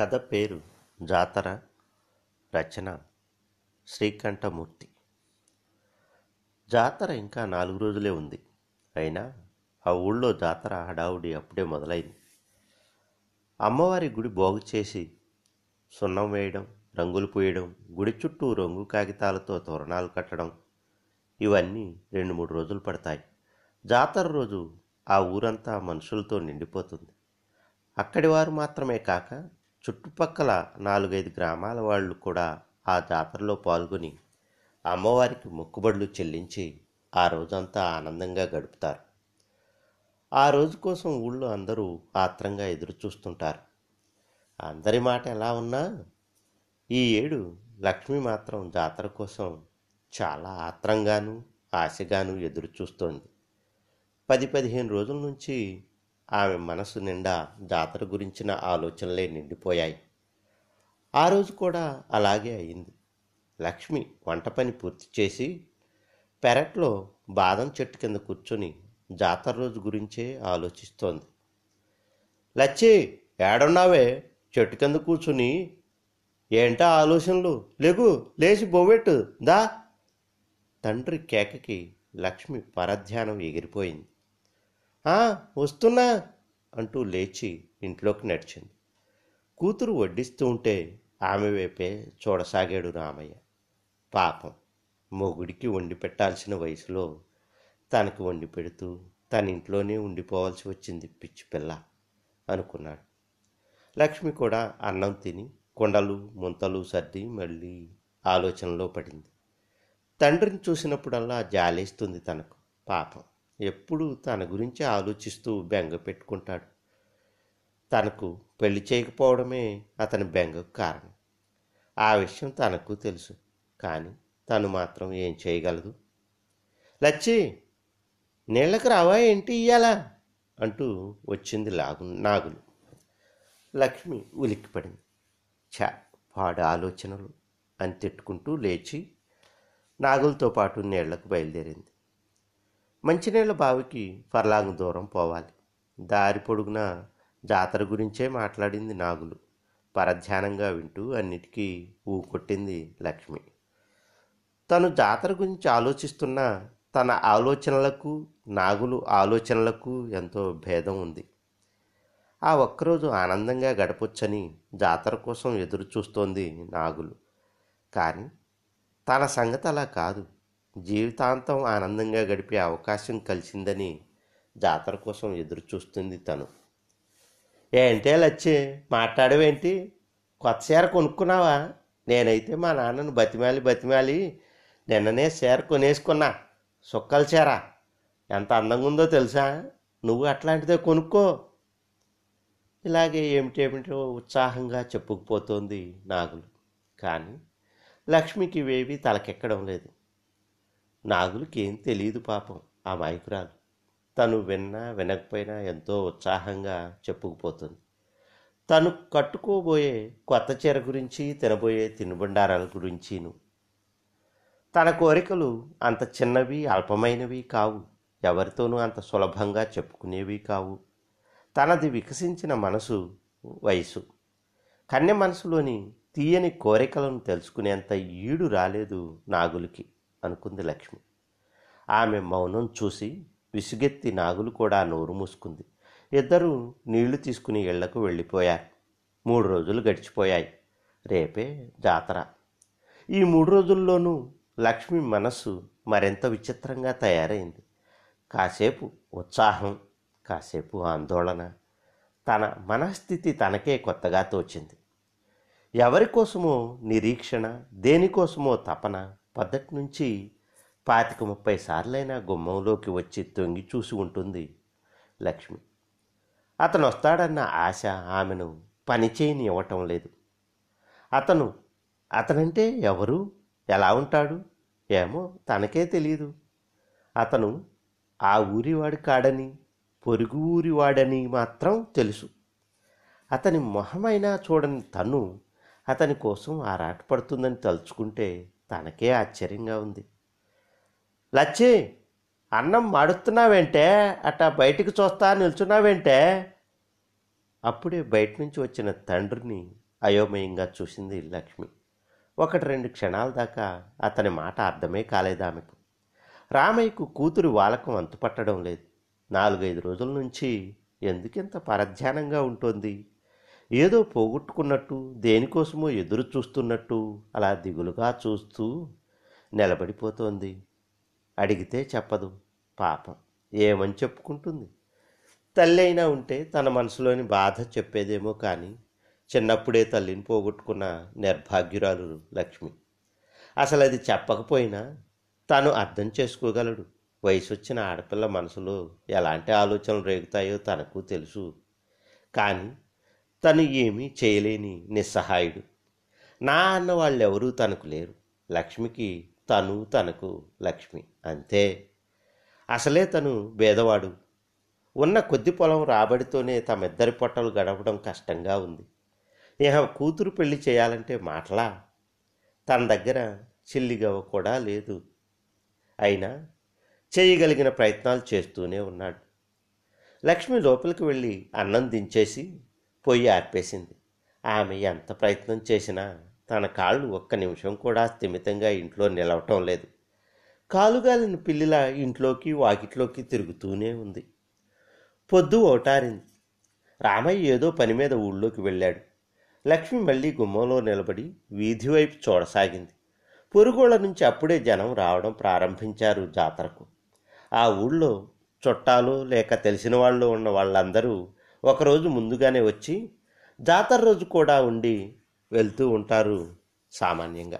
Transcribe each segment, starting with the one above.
కథ పేరు జాతర రచన శ్రీకంఠమూర్తి. జాతర ఇంకా నాలుగు రోజులే ఉంది. అయినా ఆ ఊళ్ళో జాతర హడావుడి అప్పుడే మొదలైంది. అమ్మవారి గుడి బాగు చేసి సున్నం వేయడం రంగులు పూయడం గుడి చుట్టూ రంగు కాగితాలతో తోరణాలు కట్టడం ఇవన్నీ రెండు మూడు రోజులు పడతాయి. జాతర రోజు ఆ ఊరంతా మనుషులతో నిండిపోతుంది. అక్కడి వారు మాత్రమే కాక చుట్టుపక్కల నాలుగైదు గ్రామాల వాళ్ళు కూడా ఆ జాతరలో పాల్గొని అమ్మవారికి మొక్కుబడులు చెల్లించి ఆ రోజంతా ఆనందంగా గడుపుతారు. ఆ రోజు కోసం ఊళ్ళో అందరూ ఆత్రంగా ఎదురుచూస్తుంటారు. అందరి మాట ఎలా ఉన్నా ఈ ఏడు లక్ష్మి మాత్రం జాతర కోసం చాలా ఆత్రంగాను ఆశగాను ఎదురుచూస్తోంది. పది పదిహేను రోజుల నుంచి ఆమె మనసు నిండా జాతర గురించిన ఆలోచనలే నిండిపోయాయి. ఆ రోజు కూడా అలాగే అయింది. లక్ష్మి వంట పని పూర్తి చేసి పెరట్లో బాదం చెట్టు కింద కూర్చొని జాతర రోజు గురించే ఆలోచిస్తోంది. లచ్చి ఏడున్నావే? చెట్టు కింద కూర్చుని ఏంటా ఆలోచనలు? లేగు లేచి బొవ్వెట్టు దా. తండ్రి కేకకి లక్ష్మి పరధ్యానం ఎగిరిపోయింది. వస్తున్నా అంటూ లేచి ఇంట్లోకి నడిచింది. కూతురు వడ్డిస్తూ ఉంటే ఆమె వైపే చూడసాగాడు రామయ్య. పాపం మొగుడికి వండి పెట్టాల్సిన వయసులో తనకు వండి పెడుతూ తన ఇంట్లోనే ఉండిపోవాల్సి వచ్చింది పిచ్చి పిల్ల అనుకున్నాడు. లక్ష్మి కూడా అన్నం తిని కొండలు ముంతలు సర్ది మళ్ళీ ఆలోచనలో పడింది. తండ్రిని చూసినప్పుడల్లా జాలేస్తుంది తనకు పాపం. ఎప్పుడూ తన గురించి ఆలోచిస్తూ బెంగ పెట్టుకుంటాడు. తనకు పెళ్ళి చేయకపోవడమే అతని బెంగకు కారణం. ఆ విషయం తనకు తెలుసు. కానీ తను మాత్రం ఏం చేయగలదు? లచ్చి నీళ్ళకి రావా ఏంటి ఇయ్యాలా? అంటూ వచ్చింది లాగు నాగులు. లక్ష్మి ఉలిక్కిపడింది. ఛా పాడు ఆలోచనలు అని తిట్టుకుంటూ లేచి నాగులతో పాటు నీళ్ళకు బయలుదేరింది. మంచినీళ్ళ బావికి ఫర్లాంగ్ దూరం పోవాలి. దారి పొడుగునా జాతర గురించే మాట్లాడింది నాగులు. పరధ్యానంగా వింటూ అన్నిటికీ ఊకొట్టింది లక్ష్మి. తను జాతర గురించి ఆలోచిస్తున్న తన ఆలోచనలకు నాగులు ఆలోచనలకు ఎంతో భేదం ఉంది. ఆ ఒక్కరోజు ఆనందంగా గడపొచ్చని జాతర కోసం ఎదురు చూస్తోంది నాగులు. కానీ తన సంగతి అలా కాదు. జీవితాంతం ఆనందంగా గడిపే అవకాశం కలిసిందని జాతర కోసం ఎదురు చూస్తుంది తను ఏంటే లచ్చి మాట్లాడవేంటి? కొత్త చీర కొనుక్కున్నావా? నేనైతే మా నాన్నను బతిమాలి బతిమాలి నిన్ననే చీర కొనేసుకున్నా. సుక్కల చీర. ఎంత అందంగా ఉందో తెలుసా? నువ్వు అట్లాంటిదే కొనుక్కో. ఇలాగే ఏమిటేమిటో ఉత్సాహంగా చెప్పుకుపోతోంది నాగులు. కానీ లక్ష్మికి ఇవేవి తలకెక్కడం లేదు. నాగులకి ఏం తెలియదు పాపం. ఆ మాయకురాలు. తను విన్నా వినకపోయినా ఎంతో ఉత్సాహంగా చెప్పుకుపోతుంది. తను కట్టుకోబోయే కొత్త చీర గురించి తినబోయే తినుబండారాల గురించిను. తన కోరికలు అంత చిన్నవి అల్పమైనవి కావు. ఎవరితోనూ అంత సులభంగా చెప్పుకునేవి కావు. తనది వికసించిన మనసు వయసు. కన్య మనసులోని తీయని కోరికలను తెలుసుకునేంత ఈడు రాలేదు నాగులకి. అనుకుంది లక్ష్మి. ఆమె మౌనం చూసి విసుగెత్తి నాగులు కూడా నోరు మూసుకుంది. ఇద్దరూ నీళ్ళు తీసుకుని ఇళ్ళకు వెళ్ళిపోయారు. మూడు రోజులు గడిచిపోయాయి. రేపే జాతర. ఈ మూడు రోజుల్లోనూ లక్ష్మి మనస్సు మరింత విచిత్రంగా తయారైంది. కాసేపు ఉత్సాహం కాసేపు ఆందోళన. తన మనస్థితి తనకే కొత్తగా తోచింది. ఎవరి కోసమో నిరీక్షణ దేనికోసమో తపన పద్దటి నుంచి పాతిక ముప్పై సార్లైనా గుమ్మంలోకి వచ్చి తొంగి చూసి ఉంటుంది లక్ష్మి. అతను వస్తాడన్న ఆశ ఆమెను పనిచేయని ఇవ్వటం లేదు. అతను అతనంటే ఎవరు? ఎలా ఉంటాడు? ఏమో తనకే తెలియదు అతను ఆ ఊరివాడు కాడని పొరుగు ఊరివాడని మాత్రం తెలుసు. అతని మొహమైనా చూడని తను అతని కోసం ఆరాటపడుతుందని తలుచుకుంటే తనకే ఆశ్చర్యంగా ఉంది. లచ్చి అన్నం మాడుతున్నావేంటే అట్టా బయటికి చూస్తా నిల్చున్నావేంటే? అప్పుడే బయట నుంచి వచ్చిన తండ్రిని అయోమయంగా చూసింది లక్ష్మి. ఒకటి రెండు క్షణాల దాకా అతని మాట అర్థమే కాలేదు ఆమెకు. రామయ్యకు కూతురు వాలకం అంతుపట్టడం లేదు. నాలుగైదు రోజుల నుంచి ఎందుకింత పరధ్యానంగా ఉంటుంది? ఏదో పోగొట్టుకున్నట్టు దేనికోసమో ఎదురు చూస్తున్నట్టు అలా దిగులుగా చూస్తూ నిలబడిపోతోంది. అడిగితే చెప్పదు. పాపం. ఏమని చెప్పుకుంటుంది? తల్లి అయినా ఉంటే తన మనసులోని బాధ చెప్పేదేమో కానీ చిన్నప్పుడే తల్లిని పోగొట్టుకున్న నిర్భాగ్యురాలు లక్ష్మి. అసలు అది చెప్పకపోయినా తాను అర్థం చేసుకోగలడు. వయసు వచ్చిన ఆడపిల్ల మనసులో ఎలాంటి ఆలోచనలు రేగుతాయో తనకు తెలుసు. కానీ తను ఏమీ చేయలేని నిస్సహాయుడు. నా అన్న వాళ్ళెవరూ తనకు లేరు. లక్ష్మికి తను తనకు లక్ష్మి అంతే. అసలే తను భేదవాడు. ఉన్న కొద్ది పొలం రాబడితోనే తమిద్దరి పొట్టలు గడపడం కష్టంగా ఉంది. ఇహ కూతురు పెళ్ళి చేయాలంటే మాటలా? తన దగ్గర చిల్లిగవ కూడా లేదు. అయినా చేయగలిగిన ప్రయత్నాలు చేస్తూనే ఉన్నాడు. లక్ష్మి లోపలికి వెళ్ళి అన్నం దించేసి పొయ్యి ఆర్పేసింది. ఆమె ఎంత ప్రయత్నం చేసినా తన కాళ్ళు ఒక్క నిమిషం కూడా స్థిమితంగా ఇంట్లో నిలవటం లేదు. కాలుగాలిన పిల్లిలా ఇంట్లోకి వాకిట్లోకి తిరుగుతూనే ఉంది. పొద్దు ఓటారింది. రామయ్య ఏదో పని మీద ఊళ్ళోకి వెళ్ళాడు. లక్ష్మి మళ్ళీ గుమ్మంలో నిలబడి వీధి వైపు చూడసాగింది. పొరుగోళ్ళ నుంచి అప్పుడే జనం రావడం ప్రారంభించారు జాతరకు. ఆ ఊళ్ళో చుట్టాలు లేక తెలిసిన వాళ్ళు ఉన్న వాళ్ళందరూ ఒకరోజు ముందుగానే వచ్చి జాతర రోజు కూడా ఉండి వెళ్తూ ఉంటారు సామాన్యంగా.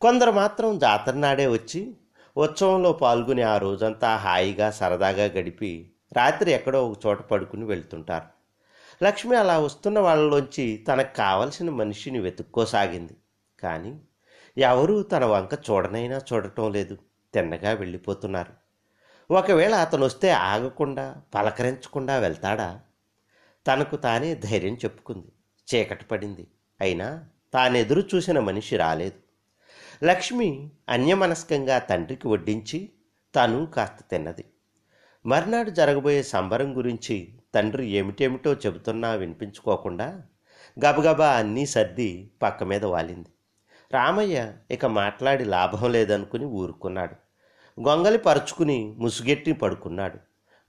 కొందరు మాత్రం జాతర నాడే వచ్చి ఉత్సవంలో పాల్గొని ఆ రోజంతా హాయిగా సరదాగా గడిపి రాత్రి ఎక్కడో ఒక చోట పడుకుని వెళ్తుంటారు. లక్ష్మి అలా వస్తున్న వాళ్ళలోంచి తనకు కావలసిన మనిషిని వెతుక్కోసాగింది. కానీ ఎవరూ తన వంక చూడనైనా చూడటం లేదు. తిన్నగా వెళ్ళిపోతున్నారు. ఒకవేళ అతను వస్తే ఆగకుండా పలకరించకుండా వెళ్తాడా? తనకు తానే ధైర్యం చెప్పుకుంది. చీకటి పడింది. అయినా తానెదురు చూసిన మనిషి రాలేదు. లక్ష్మి అన్యమనస్కంగా తండ్రికి వడ్డించి తను కాస్త తిన్నది. మర్నాడు జరగబోయే సంబరం గురించి తండ్రి ఏమిటేమిటో చెబుతున్నా వినిపించుకోకుండా గబగబా అన్నీ సర్ది పక్క మీద వాలింది. రామయ్య ఇక మాట్లాడి లాభం లేదనుకుని ఊరుకున్నాడు. గొంగలి పరుచుకుని ముసుగెట్టి పడుకున్నాడు.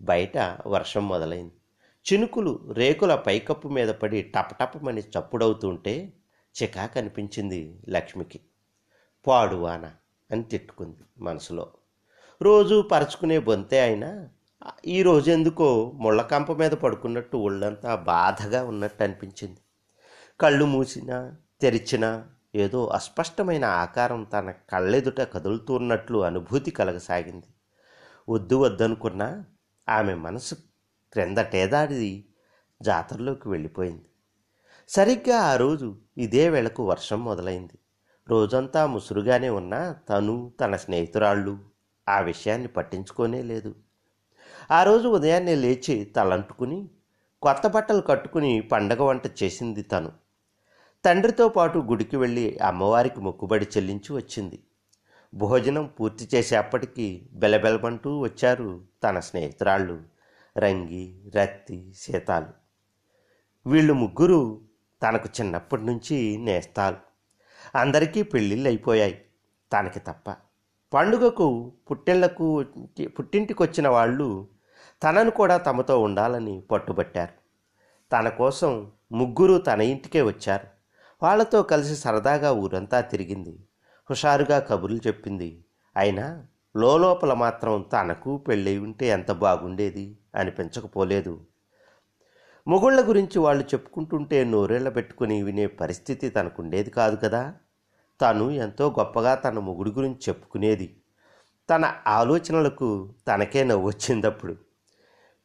బయట వర్షం మొదలైంది. చినుకులు రేకుల పైకప్పు మీద పడి టపటపమని చప్పుడవుతుంటే చికా కనిపించింది లక్ష్మికి. పాడువాన అని తిట్టుకుంది మనసులో. రోజు పరుచుకునే బొంతే అయినా ఈ ఎందుకో ముళ్ళకంప మీద పడుకున్నట్టు ఒళ్ళంతా బాధగా ఉన్నట్టు అనిపించింది. కళ్ళు మూసినా తెరిచినా ఏదో అస్పష్టమైన ఆకారం తన కళ్ళెదుట కదులుతున్నట్లు అనుభూతి కలగసాగింది. వద్దు వద్దనుకున్నా ఆమె మనసు క్రిందటేదాడిది జాతరలోకి వెళ్ళిపోయింది. సరిగ్గా ఆ రోజు ఇదే వేళకు వర్షం మొదలైంది. రోజంతా ముసురుగానే ఉన్న తను తన స్నేహితురాళ్ళు ఆ విషయాన్ని పట్టించుకోనే లేదు. ఆ రోజు ఉదయాన్నే లేచి తలంటుకుని కొత్త బట్టలు కట్టుకుని పండగ వంట చేసింది తను. తండ్రితో పాటు గుడికి వెళ్ళి అమ్మవారికి మొక్కుబడి చెల్లించి వచ్చింది. భోజనం పూర్తి చేసేప్పటికీ బెలబెలమంటూ వచ్చారు తన స్నేహితురాళ్ళు. రంగి రత్తి సీతాలు వీళ్ళు ముగ్గురు తనకు చిన్నప్పటి నుంచి నేస్తాలు. అందరికీ పెళ్ళిళ్ళు అయిపోయాయి తనకి తప్ప. పండుగకు పుట్టిళ్ళకు పుట్టింటికి వచ్చిన వాళ్ళు తనను కూడా తమతో ఉండాలని పట్టుబట్టారు. తన కోసం ముగ్గురు తన ఇంటికే వచ్చారు. వాళ్ళతో కలిసి సరదాగా ఊరంతా తిరిగింది. హుషారుగా కబుర్లు చెప్పింది. అయినా లోపల మాత్రం తనకు పెళ్ళై ఉంటే ఎంత బాగుండేది అనిపించకపోలేదు. మొగుళ్ళ గురించి వాళ్ళు చెప్పుకుంటుంటే నోరేళ్ళ పెట్టుకుని వినే పరిస్థితి తనకుండేది కాదు కదా. తను ఎంతో గొప్పగా తన మొగుడి గురించి చెప్పుకునేది. తన ఆలోచనలకు తనకే నవ్వు వచ్చిందప్పుడు.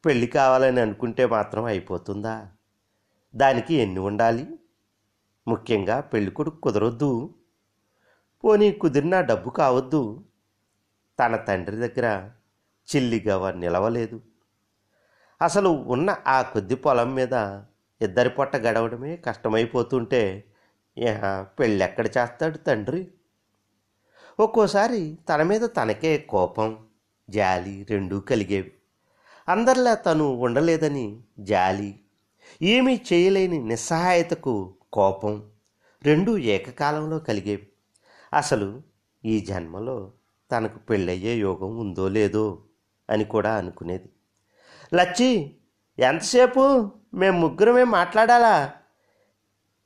పెళ్ళి కావాలని అనుకుంటే మాత్రం అయిపోతుందా? దానికి ఎన్ని ఉండాలి? ముఖ్యంగా పెళ్ళికొడుకు కుదరొద్దు. పోనీ కుదిరినా డబ్బు కావద్దు. తన తండ్రి దగ్గర చిల్లిగవ నిలవలేదు. అసలు ఉన్న ఆ కొద్ది పొలం మీద ఇద్దరి పొట్ట గడవడమే కష్టమైపోతుంటే పెళ్ళెక్కడ చేస్తాడు తండ్రి? ఒక్కోసారి తన మీద తనకే కోపం జాలి రెండూ కలిగేవి. అందరిలా తను ఉండలేదని జాలి ఏమీ చేయలేని నిస్సహాయతకు కోపం రెండూ ఏకకాలంలో కలిగేవి. అసలు ఈ జన్మలో తనకు పెళ్ళయ్యే యోగం ఉందో లేదో అని కూడా అనుకునేది. లచ్చి ఎంతసేపు మేము ముగ్గురమే మాట్లాడాలా?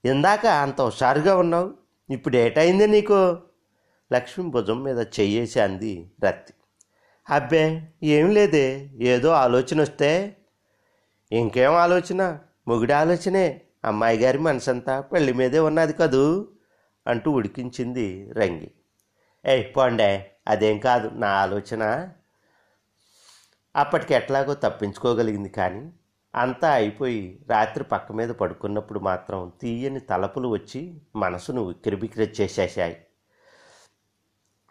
ఇందాక అంత హుషారుగా ఉన్నావు. ఇప్పుడు ఏటైంది నీకు? లక్ష్మి భుజం మీద చెయ్యేసి అంది రత్తి. అబ్బే ఏం లేదే ఏదో ఆలోచన వస్తే. ఇంకేం ఆలోచన? మొగుడి ఆలోచనే. అమ్మాయి గారి మనసంతా పెళ్ళి మీదే ఉన్నది కదూ? అంటూ ఉడికించింది రంగి. ఏ పోండే. అదేం కాదు నా ఆలోచన అప్పటికి ఎట్లాగో తప్పించుకోగలిగింది కానీ అంతా అయిపోయి రాత్రి పక్క మీద పడుకున్నప్పుడు మాత్రం తీయని తలపులు వచ్చి మనసును ఉక్కిరిబిక్కిరి చేసేసాయి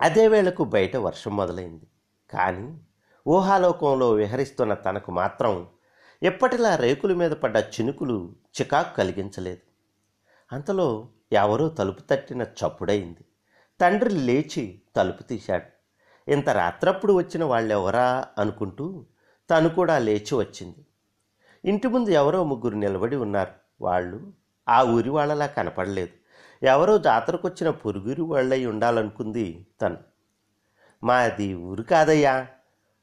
అదే వేళకు బయట వర్షం మొదలైంది. కానీ ఊహాలోకంలో విహరిస్తున్న తనకు మాత్రం ఎప్పటిలా రేకుల మీద పడ్డ చినుకులు చికాకు కలిగించలేదు. అంతలో ఎవరో తలుపు తట్టిన చప్పుడైంది. తండ్రి లేచి తలుపు తీశాడు. ఇంత రాత్రప్పుడు వచ్చిన వాళ్ళెవరా అనుకుంటూ తను కూడా లేచి వచ్చింది. ఇంటి ముందు ఎవరో ముగ్గురు నిలబడి ఉన్నారు. వాళ్ళు ఆ ఊరి వాళ్ళలా కనపడలేదు. ఎవరో జాతరకు వచ్చిన పొరుగురి వాళ్ళై ఉండాలనుకుంది తను. మాది ఊరు కాదయ్యా.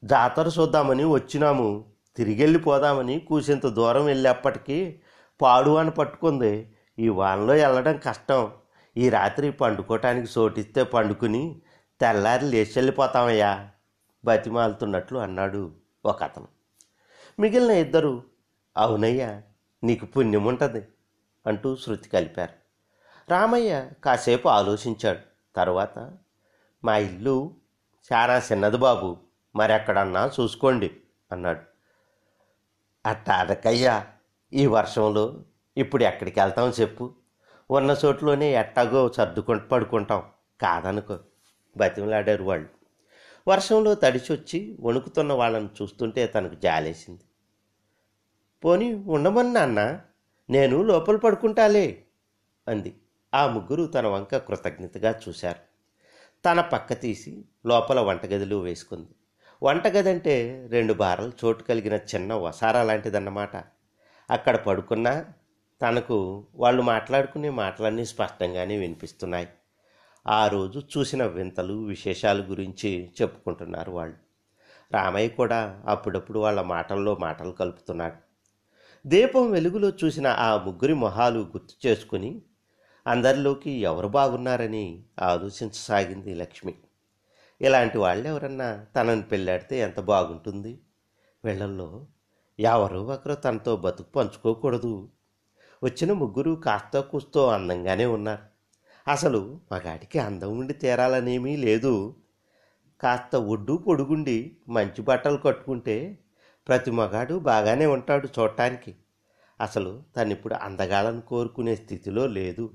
జాతర చూద్దామని వచ్చినాము. తిరిగెళ్ళిపోదామని కూసింత దూరం వెళ్ళేప్పటికీ పాడు అని పట్టుకుంది. ఈ వానలో వెళ్ళడం కష్టం. ఈ రాత్రి పండుకోవటానికి చోటిస్తే పండుకుని తెల్లారి లేచి వెళ్ళిపోతామయ్యా బతిమాలుతున్నట్లు అన్నాడు ఒక అతను మిగిలిన ఇద్దరు అవునయ్యా నీకు పుణ్యం ఉంటుంది అంటూ శృతి కలిపారు. రామయ్య కాసేపు ఆలోచించాడు. తర్వాత మా ఇల్లు చాలా చిన్నది బాబు మరెక్కడన్నా చూసుకోండి అన్నాడు. అట్టా అడకయ్యా ఈ వర్షంలో ఇప్పుడు ఎక్కడికి వెళ్తాం చెప్పు. ఉన్న చోట్లోనే ఎట్టాగో సర్దుకుంటూ పడుకుంటాం. కాదనుకో. బతిమలాడారు వాళ్ళు. వర్షంలో తడిచొచ్చి వణుకుతున్న వాళ్ళని చూస్తుంటే తనకు జాలేసింది. పోనీ ఉండమని నాన్న. నేను లోపల పడుకుంటాలే అంది. ఆ ముగ్గురు తన వంక కృతజ్ఞతగా చూశారు. తన పక్క తీసి లోపల వంటగదిలో వేసుకుంది. వంటగది అంటే రెండు బారలు చోటు కలిగిన చిన్న వసారా లాంటిదన్నమాట. అక్కడ పడుకున్నా తనకు వాళ్ళు మాట్లాడుకునే మాటలన్నీ స్పష్టంగానే వినిపిస్తున్నాయి. ఆ రోజు చూసిన వింతలు విశేషాల గురించి చెప్పుకుంటున్నారు వాళ్ళు. రామయ్య కూడా అప్పుడప్పుడు వాళ్ళ మాటల్లో మాటలు కలుపుతున్నాడు. దీపం వెలుగులో చూసిన ఆ ముగ్గురి మొహాలు గుర్తు చేసుకుని అందరిలోకి ఎవరు బాగున్నారని ఆలోచించసాగింది లక్ష్మి. ఇలాంటి వాళ్ళు ఎవరన్నా తనని పెళ్ళాడితే ఎంత బాగుంటుంది? వీళ్ళల్లో ఎవరో ఒకరు తనతో బతుకు పంచుకోకూడదు. వచ్చిన ముగ్గురు కాస్త కూస్తో అందంగానే ఉన్నారు. అసలు మగాడికి అందం ఉండి తీరాలనేమీ లేదు. కాస్త ఒడ్డు పొడుగుండి మంచి బట్టలు కట్టుకుంటే ప్రతి మగాడు బాగానే ఉంటాడు చూడటానికి. అసలు తను ఇప్పుడు అందగాళ్ళని కోరుకునే స్థితిలో లేదు.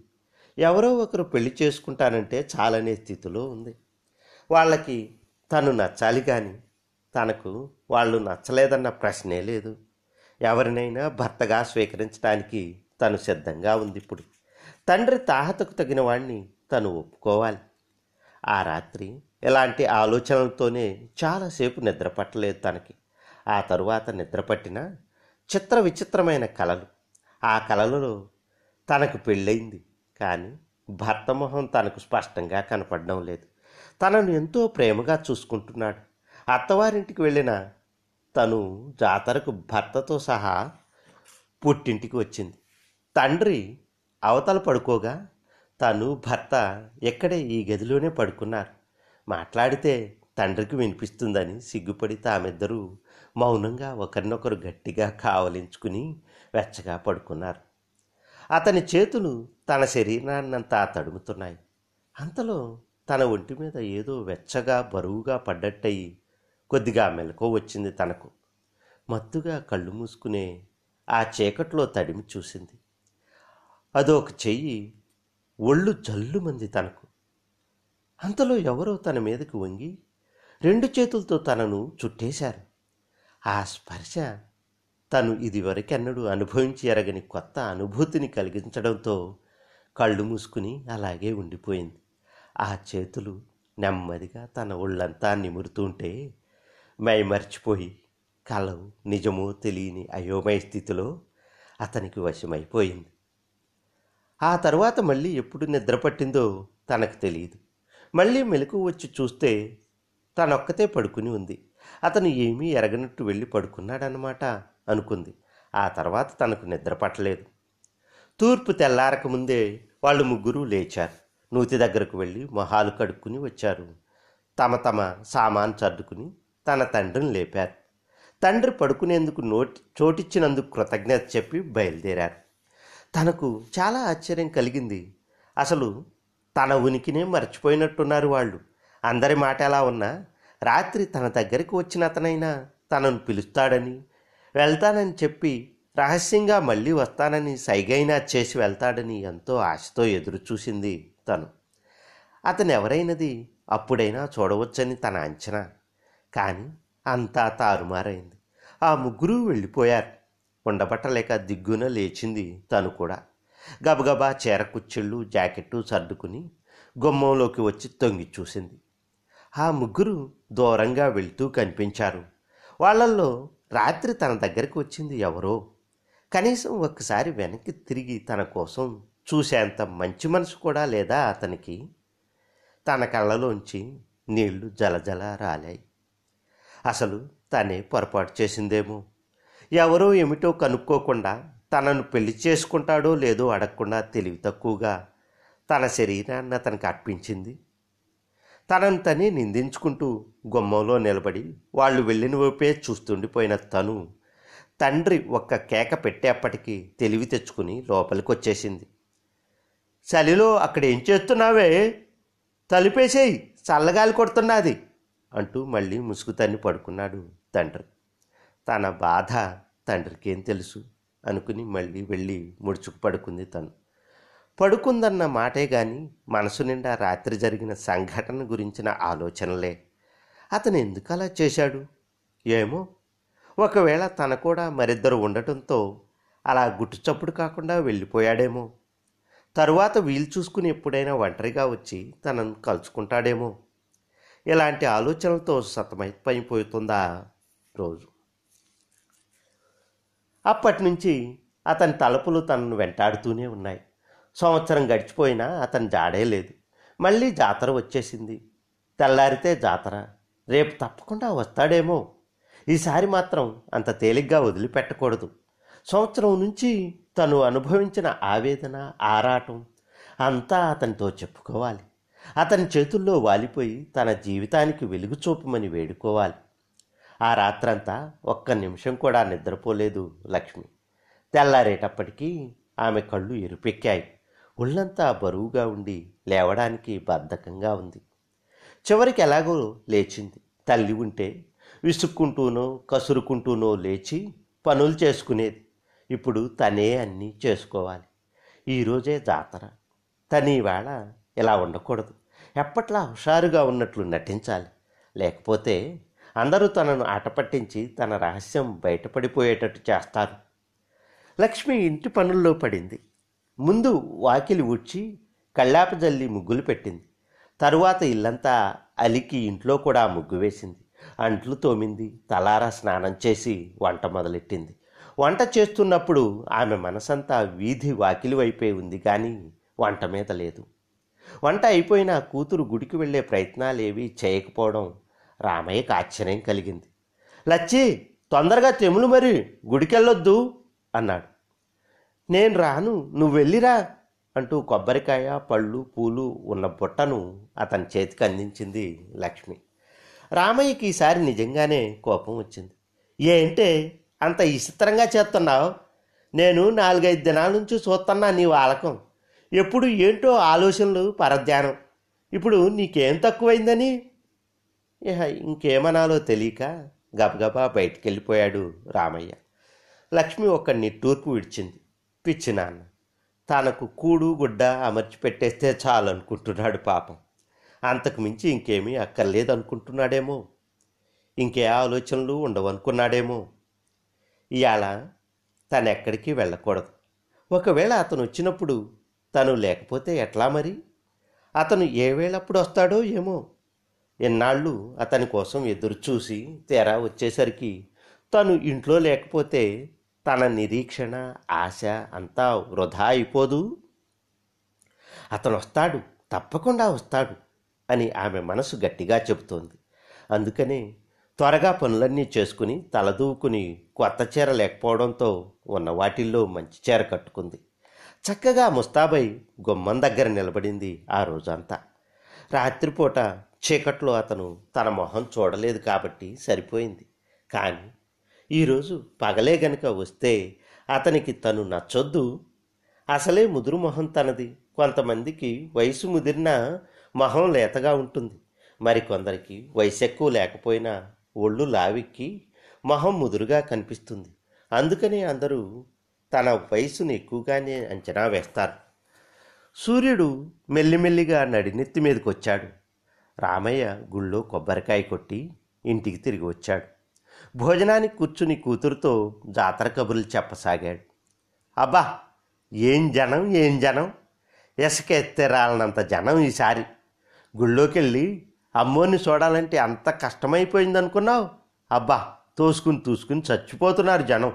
ఎవరో ఒకరు పెళ్ళి చేసుకుంటానంటే చాలనే స్థితిలో ఉంది. వాళ్ళకి తను నచ్చాలి కానీ తనకు వాళ్ళు నచ్చలేదన్న ప్రశ్నే లేదు. ఎవరినైనా భర్తగా స్వీకరించడానికి తను సిద్ధంగా ఉంది ఇప్పుడు తండ్రి తాహతకు తగిన వాణ్ణి తను ఒప్పుకోవాలి. ఆ రాత్రి ఇలాంటి ఆలోచనలతోనే చాలాసేపు నిద్రపట్టలేదు తనకి. ఆ తరువాత నిద్రపట్టిన చిత్ర విచిత్రమైన కలలు. ఆ కలలలో తనకు పెళ్ళయింది కానీ భర్త మొహం తనకు స్పష్టంగా కనపడడం లేదు. తనను ఎంతో ప్రేమగా చూసుకుంటున్నాడు. అత్తవారింటికి వెళ్ళిన తను జాతరకు భర్తతో సహా పుట్టింటికి వచ్చింది. తండ్రి అవతల పడుకోగా తను భర్త ఎక్కడే ఈ గదిలోనే పడుకున్నారు. మాట్లాడితే తండ్రికి వినిపిస్తుందని సిగ్గుపడి తామిద్దరూ మౌనంగా ఒకరినొకరు గట్టిగా కావలించుకుని వెచ్చగా పడుకున్నారు. అతని చేతులు తన శరీరాన్నంతా తడుముతున్నాయి. అంతలో తన ఒంటి మీద ఏదో వెచ్చగా బరువుగా పడ్డట్టయి కొద్దిగా మెలకు వచ్చింది తనకు. మత్తుగా కళ్ళు మూసుకునే ఆ చీకట్లో తడిమి చూసింది. అదొక చెయ్యి ఒళ్ళు జల్లుమంది తనకు. అంతలో ఎవరో తన మీదకు వంగి రెండు చేతులతో తనను చుట్టేశారు. ఆ స్పర్శ తను ఇదివరకెన్నడూ అనుభవించి ఎరగని కొత్త అనుభూతిని కలిగించడంతో కళ్ళు మూసుకుని అలాగే ఉండిపోయింది. ఆ చేతులు నెమ్మదిగా తన ఒళ్ళంతా నిమురుతుంటే మైమర్చిపోయి కలవు నిజమో తెలియని అయోమయ స్థితిలో అతనికి వశమైపోయింది. ఆ తర్వాత మళ్ళీ ఎప్పుడు నిద్ర పట్టిందో తనకు తెలియదు. మళ్ళీ మెలకు వచ్చి చూస్తే తనొక్కతే పడుకుని ఉంది. అతను ఏమీ ఎరగనట్టు వెళ్ళి పడుకున్నాడనమాట అనుకుంది. ఆ తర్వాత తనకు నిద్ర పట్టలేదు. తూర్పు తెల్లారక ముందే వాళ్ళు ముగ్గురు లేచారు. నూతి దగ్గరకు వెళ్ళి మొహాలు కడుక్కుని వచ్చారు. తమ తమ సామాన్ సర్దుకుని తన తండ్రిని లేపారు. తండ్రి పడుకునేందుకు నోటి చోటిచ్చినందుకు కృతజ్ఞత చెప్పి బయలుదేరారు. తనకు చాలా ఆశ్చర్యం కలిగింది. అసలు తన ఉనికినే మర్చిపోయినట్టున్నారు వాళ్ళు. అందరి మాట ఎలా ఉన్నా రాత్రి తన దగ్గరికి వచ్చిన అతనైనా తనను పిలుస్తాడని వెళ్తానని చెప్పి రహస్యంగా మళ్ళీ వస్తానని సైగైనా చేసి వెళ్తాడని ఎంతో ఆశతో ఎదురుచూసింది తను. అతను ఎవరైనది అప్పుడైనా చూడవచ్చని తన అంచనా. కానీ అంతా తారుమారైంది. ఆ ముగ్గురు వెళ్ళిపోయారు. ఉండబట్టలేక దిగ్గున లేచింది తను కూడా. గబగబా చీర కుచ్చిళ్ళు జాకెట్టు సర్దుకుని గుమ్మంలోకి వచ్చి తొంగి చూసింది. ఆ ముగ్గురు దూరంగా వెళ్తూ కనిపించారు. వాళ్ళల్లో రాత్రి తన దగ్గరికి వచ్చింది ఎవరో. కనీసం ఒక్కసారి వెనక్కి తిరిగి తన కోసం చూసేంత మంచి మనసు కూడా లేదా అతనికి? తన కళ్ళలోంచి నీళ్ళు జలజల రాలాయి. అసలు తనే పొరపాటు చేసిందేమో? ఎవరో ఏమిటో కనుక్కోకుండా తనను పెళ్ళి చేసుకుంటాడో లేదో అడగకుండా తెలివి తక్కువగా తన శరీరాన్ని అతనికి అర్పించింది. తనను తనే నిందించుకుంటూ గుమ్మంలో నిలబడి వాళ్ళు వెళ్ళిన వైపే చూస్తుండిపోయిన తను తండ్రి ఒక్క కేక పెట్టేప్పటికీ తెలివి తెచ్చుకుని లోపలికి వచ్చేసింది చలిలో అక్కడ ఏం చేస్తున్నావే? తలుపేసేయి చల్లగాలి కొడుతున్నది అంటూ మళ్ళీ ముసుగు తన్ని పడుకున్నాడు తండ్రి. తన బాధ తండ్రికి ఏం తెలుసు? అనుకుని మళ్ళీ వెళ్ళి ముడుచుకు పడుకుంది తను. పడుకుందన్న మాటే గాని మనసు నిండా రాత్రి జరిగిన సంఘటన గురించిన ఆలోచనలే. అతను ఎందుకు అలా చేశాడు? ఏమో? ఒకవేళ తన కూడా మరిద్దరు ఉండటంతో అలా గుట్టుచప్పుడు కాకుండా వెళ్ళిపోయాడేమో. తరువాత వీలు చూసుకుని ఎప్పుడైనా ఒంటరిగా వచ్చి తనను కలుసుకుంటాడేమో. ఇలాంటి ఆలోచనలతో సతమైపోతుందా రోజు? అప్పటి నుంచి అతని తలుపులు తనను వెంటాడుతూనే ఉన్నాయి. సంవత్సరం గడిచిపోయినా అతని జాడే లేదు. మళ్ళీ జాతర వచ్చేసింది. తెల్లారితే జాతర. రేపు తప్పకుండా వస్తాడేమో. ఈసారి మాత్రం అంత తేలిగ్గా వదిలిపెట్టకూడదు. సంవత్సరం నుంచి తను అనుభవించిన ఆవేదన ఆరాటం అంతా అతనితో చెప్పుకోవాలి. అతని చేతుల్లో వాలిపోయి తన జీవితానికి వెలుగు చూపమని వేడుకోవాలి. ఆ రాత్రంతా ఒక్క నిమిషం కూడా నిద్రపోలేదు లక్ష్మి. తెల్లారేటప్పటికీ ఆమె కళ్ళు ఎరుపెక్కాయి ఒళ్ళంతా బరువుగా ఉండి లేవడానికి బద్ధకంగా ఉంది. చివరికి ఎలాగో లేచింది. తల్లి ఉంటే విసుక్కుంటూనో కసురుకుంటూనో లేచి పనులు చేసుకునేది. ఇప్పుడు తనే అన్నీ చేసుకోవాలి. ఈరోజే జాతర. తను ఈవేళ ఇలా ఉండకూడదు. ఎప్పట్లా హుషారుగా ఉన్నట్లు నటించాలి. లేకపోతే అందరూ తనను ఆటపట్టించి తన రహస్యం బయటపడిపోయేటట్టు చేస్తారు. లక్ష్మి ఇంటి పనుల్లో పడింది. ముందు వాకిలి ఊడ్చి కళ్ళాప జల్లి ముగ్గులు పెట్టింది. తరువాత ఇల్లంతా అలికి ఇంట్లో కూడా ముగ్గు వేసింది. అంట్లు తోమింది. తలారా స్నానం చేసి వంట మొదలెట్టింది. వంట చేస్తున్నప్పుడు ఆమె మనసంతా వీధి వాకిలి వైపే ఉంది కానీ వంట మీద లేదు. వంట అయిపోయిన కూతురు గుడికి వెళ్ళే ప్రయత్నాలేవి చేయకపోవడం రామయ్యకు ఆశ్చర్యం కలిగింది. లచ్చి తొందరగా తెములు మరి గుడికెళ్ళొద్దు అన్నాడు. నేను రాను నువ్వు వెళ్ళిరా అంటూ కొబ్బరికాయ పళ్ళు పూలు ఉన్న బుట్టను అతని చేతికి అందించింది లక్ష్మి. రామయ్యకి ఈసారి నిజంగానే కోపం వచ్చింది. ఏంటే అంత విచిత్రంగా చేస్తున్నావు? నేను నాలుగైదు దినాల నుంచి చూస్తున్నా నీ వాలకం. ఎప్పుడు ఏంటో ఆలోచనలు పరధ్యానం. ఇప్పుడు నీకేం తక్కువైందని ఇహ ఇంకేమనాలో తెలియక గబగబా బయటికెళ్ళిపోయాడు రామయ్య. లక్ష్మి ఒక నిట్టూర్పు విడిచింది. పిచ్చి నాన్న తనకు కూడు గుడ్డ అమర్చి పెట్టేస్తే చాలు అనుకుంటున్నాడు పాపం. అంతకు మించి ఇంకేమీ అక్కర్లేదు అనుకుంటున్నాడేమో ఇంకే ఆలోచనలు ఉండవనుకున్నాడేమో. ఇవాళ తను ఎక్కడికి వెళ్ళకూడదు. ఒకవేళ అతను వచ్చినప్పుడు తను లేకపోతే ఎట్లా మరి? అతను ఏ వేళప్పుడు వస్తాడో ఏమో. ఎన్నాళ్ళు అతని కోసం ఎదురు చూసి తెరా వచ్చేసరికి తను ఇంట్లో లేకపోతే తన నిరీక్షణ ఆశ అంతా వృధా అయిపోదు. అతను వస్తాడు తప్పకుండా వస్తాడు అని ఆమె మనసు గట్టిగా చెబుతోంది. అందుకనే త్వరగా పనులన్నీ చేసుకుని తలదూకుని కొత్త చీర లేకపోవడంతో ఉన్న వాటిల్లో మంచి చీర కట్టుకుంది. చక్కగా ముస్తాబై గుమ్మం దగ్గర నిలబడింది ఆ రోజంతా. రాత్రిపూట చీకట్లో అతను తన మొహం చూడలేదు కాబట్టి సరిపోయింది. కానీ ఈరోజు పగలే గనుక వస్తే అతనికి తను నచ్చొద్దు. అసలే ముదురు మొహం తనది. కొంతమందికి వయసు ముదిరిన మొహం లేతగా ఉంటుంది. మరికొందరికి వయసు ఎక్కువ లేకపోయినా ఒళ్ళు లావిక్కి మొహం ముదురుగా కనిపిస్తుంది. అందుకనే అందరూ తన వయసును ఎక్కువగానే అంచనా వేస్తారు. సూర్యుడు మెల్లిమెల్లిగా నడినెత్తి మీదకొచ్చాడు. రామయ్య గుళ్ళో కొబ్బరికాయ కొట్టి ఇంటికి తిరిగి వచ్చాడు. భోజనానికి కూర్చుని కూతురుతో జాతర కబుర్లు చెప్పసాగాడు. అబ్బా ఏం జనం ఏం జనం? ఇసుకెత్తే రాలనంత జనం ఈసారి. గుళ్ళోకి వెళ్ళి అమ్మోని చూడాలంటే అంత కష్టమైపోయిందనుకున్నావు? అబ్బా తోసుకుని తూసుకుని చచ్చిపోతున్నారు జనం.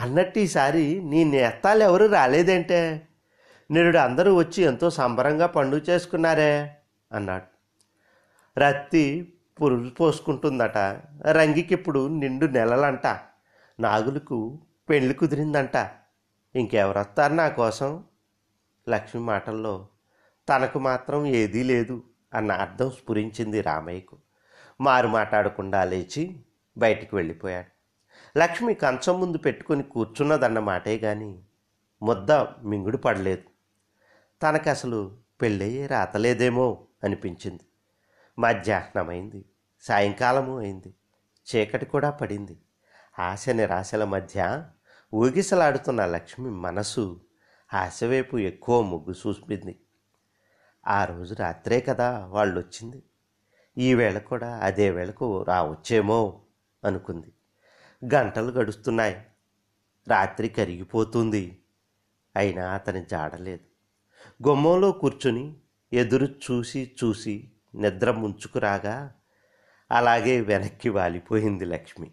అన్నట్టు ఈసారి నీ నేత్తాలు ఎవరు రాలేదేంటే? నేడు అందరూ వచ్చి ఎంతో సంబరంగా పండుగ చేసుకున్నారే అన్నాడు. రత్తి పురుగు పోసుకుంటుందట. రంగికిప్పుడు నిండు నెలలంట. నాగులకు పెళ్ళి కుదిరిందంట. ఇంకెవరొస్తారు నా కోసం? లక్ష్మి మాటల్లో తనకు మాత్రం ఏదీ లేదు అన్న అర్థం స్ఫురించింది రామయ్యకు. మారు మాట్లాడకుండా లేచి బయటికి వెళ్ళిపోయాడు. లక్ష్మి కంచం ముందు పెట్టుకొని కూర్చున్నదన్న మాటే గాని ముద్ద మింగుడు పడలేదు. తనకు అసలు పెళ్ళయ్యే రాతలేదేమో అనిపించింది. మధ్యాహ్నమైంది. సాయంకాలము అయింది. చీకటి కూడా పడింది. ఆశ నిరాశల మధ్య ఊగిసలాడుతున్న లక్ష్మి మనసు ఆశ వైపు ఎక్కువ ముగ్గు చూపింది ఆ రోజు రాత్రే కదా వాళ్ళు వచ్చింది ఈ వేళ కూడా అదే వేళకు రావచ్చేమో అనుకుంది. గంటలు గడుస్తున్నాయి. రాత్రి కరిగిపోతుంది. అయినా అతని జాడలేదు. గుమ్మంలో కూర్చుని ఎదురు చూసి చూసి నిద్ర ముంచుకురాగా అలాగే వెనక్కి వాలిపోయింది లక్ష్మి.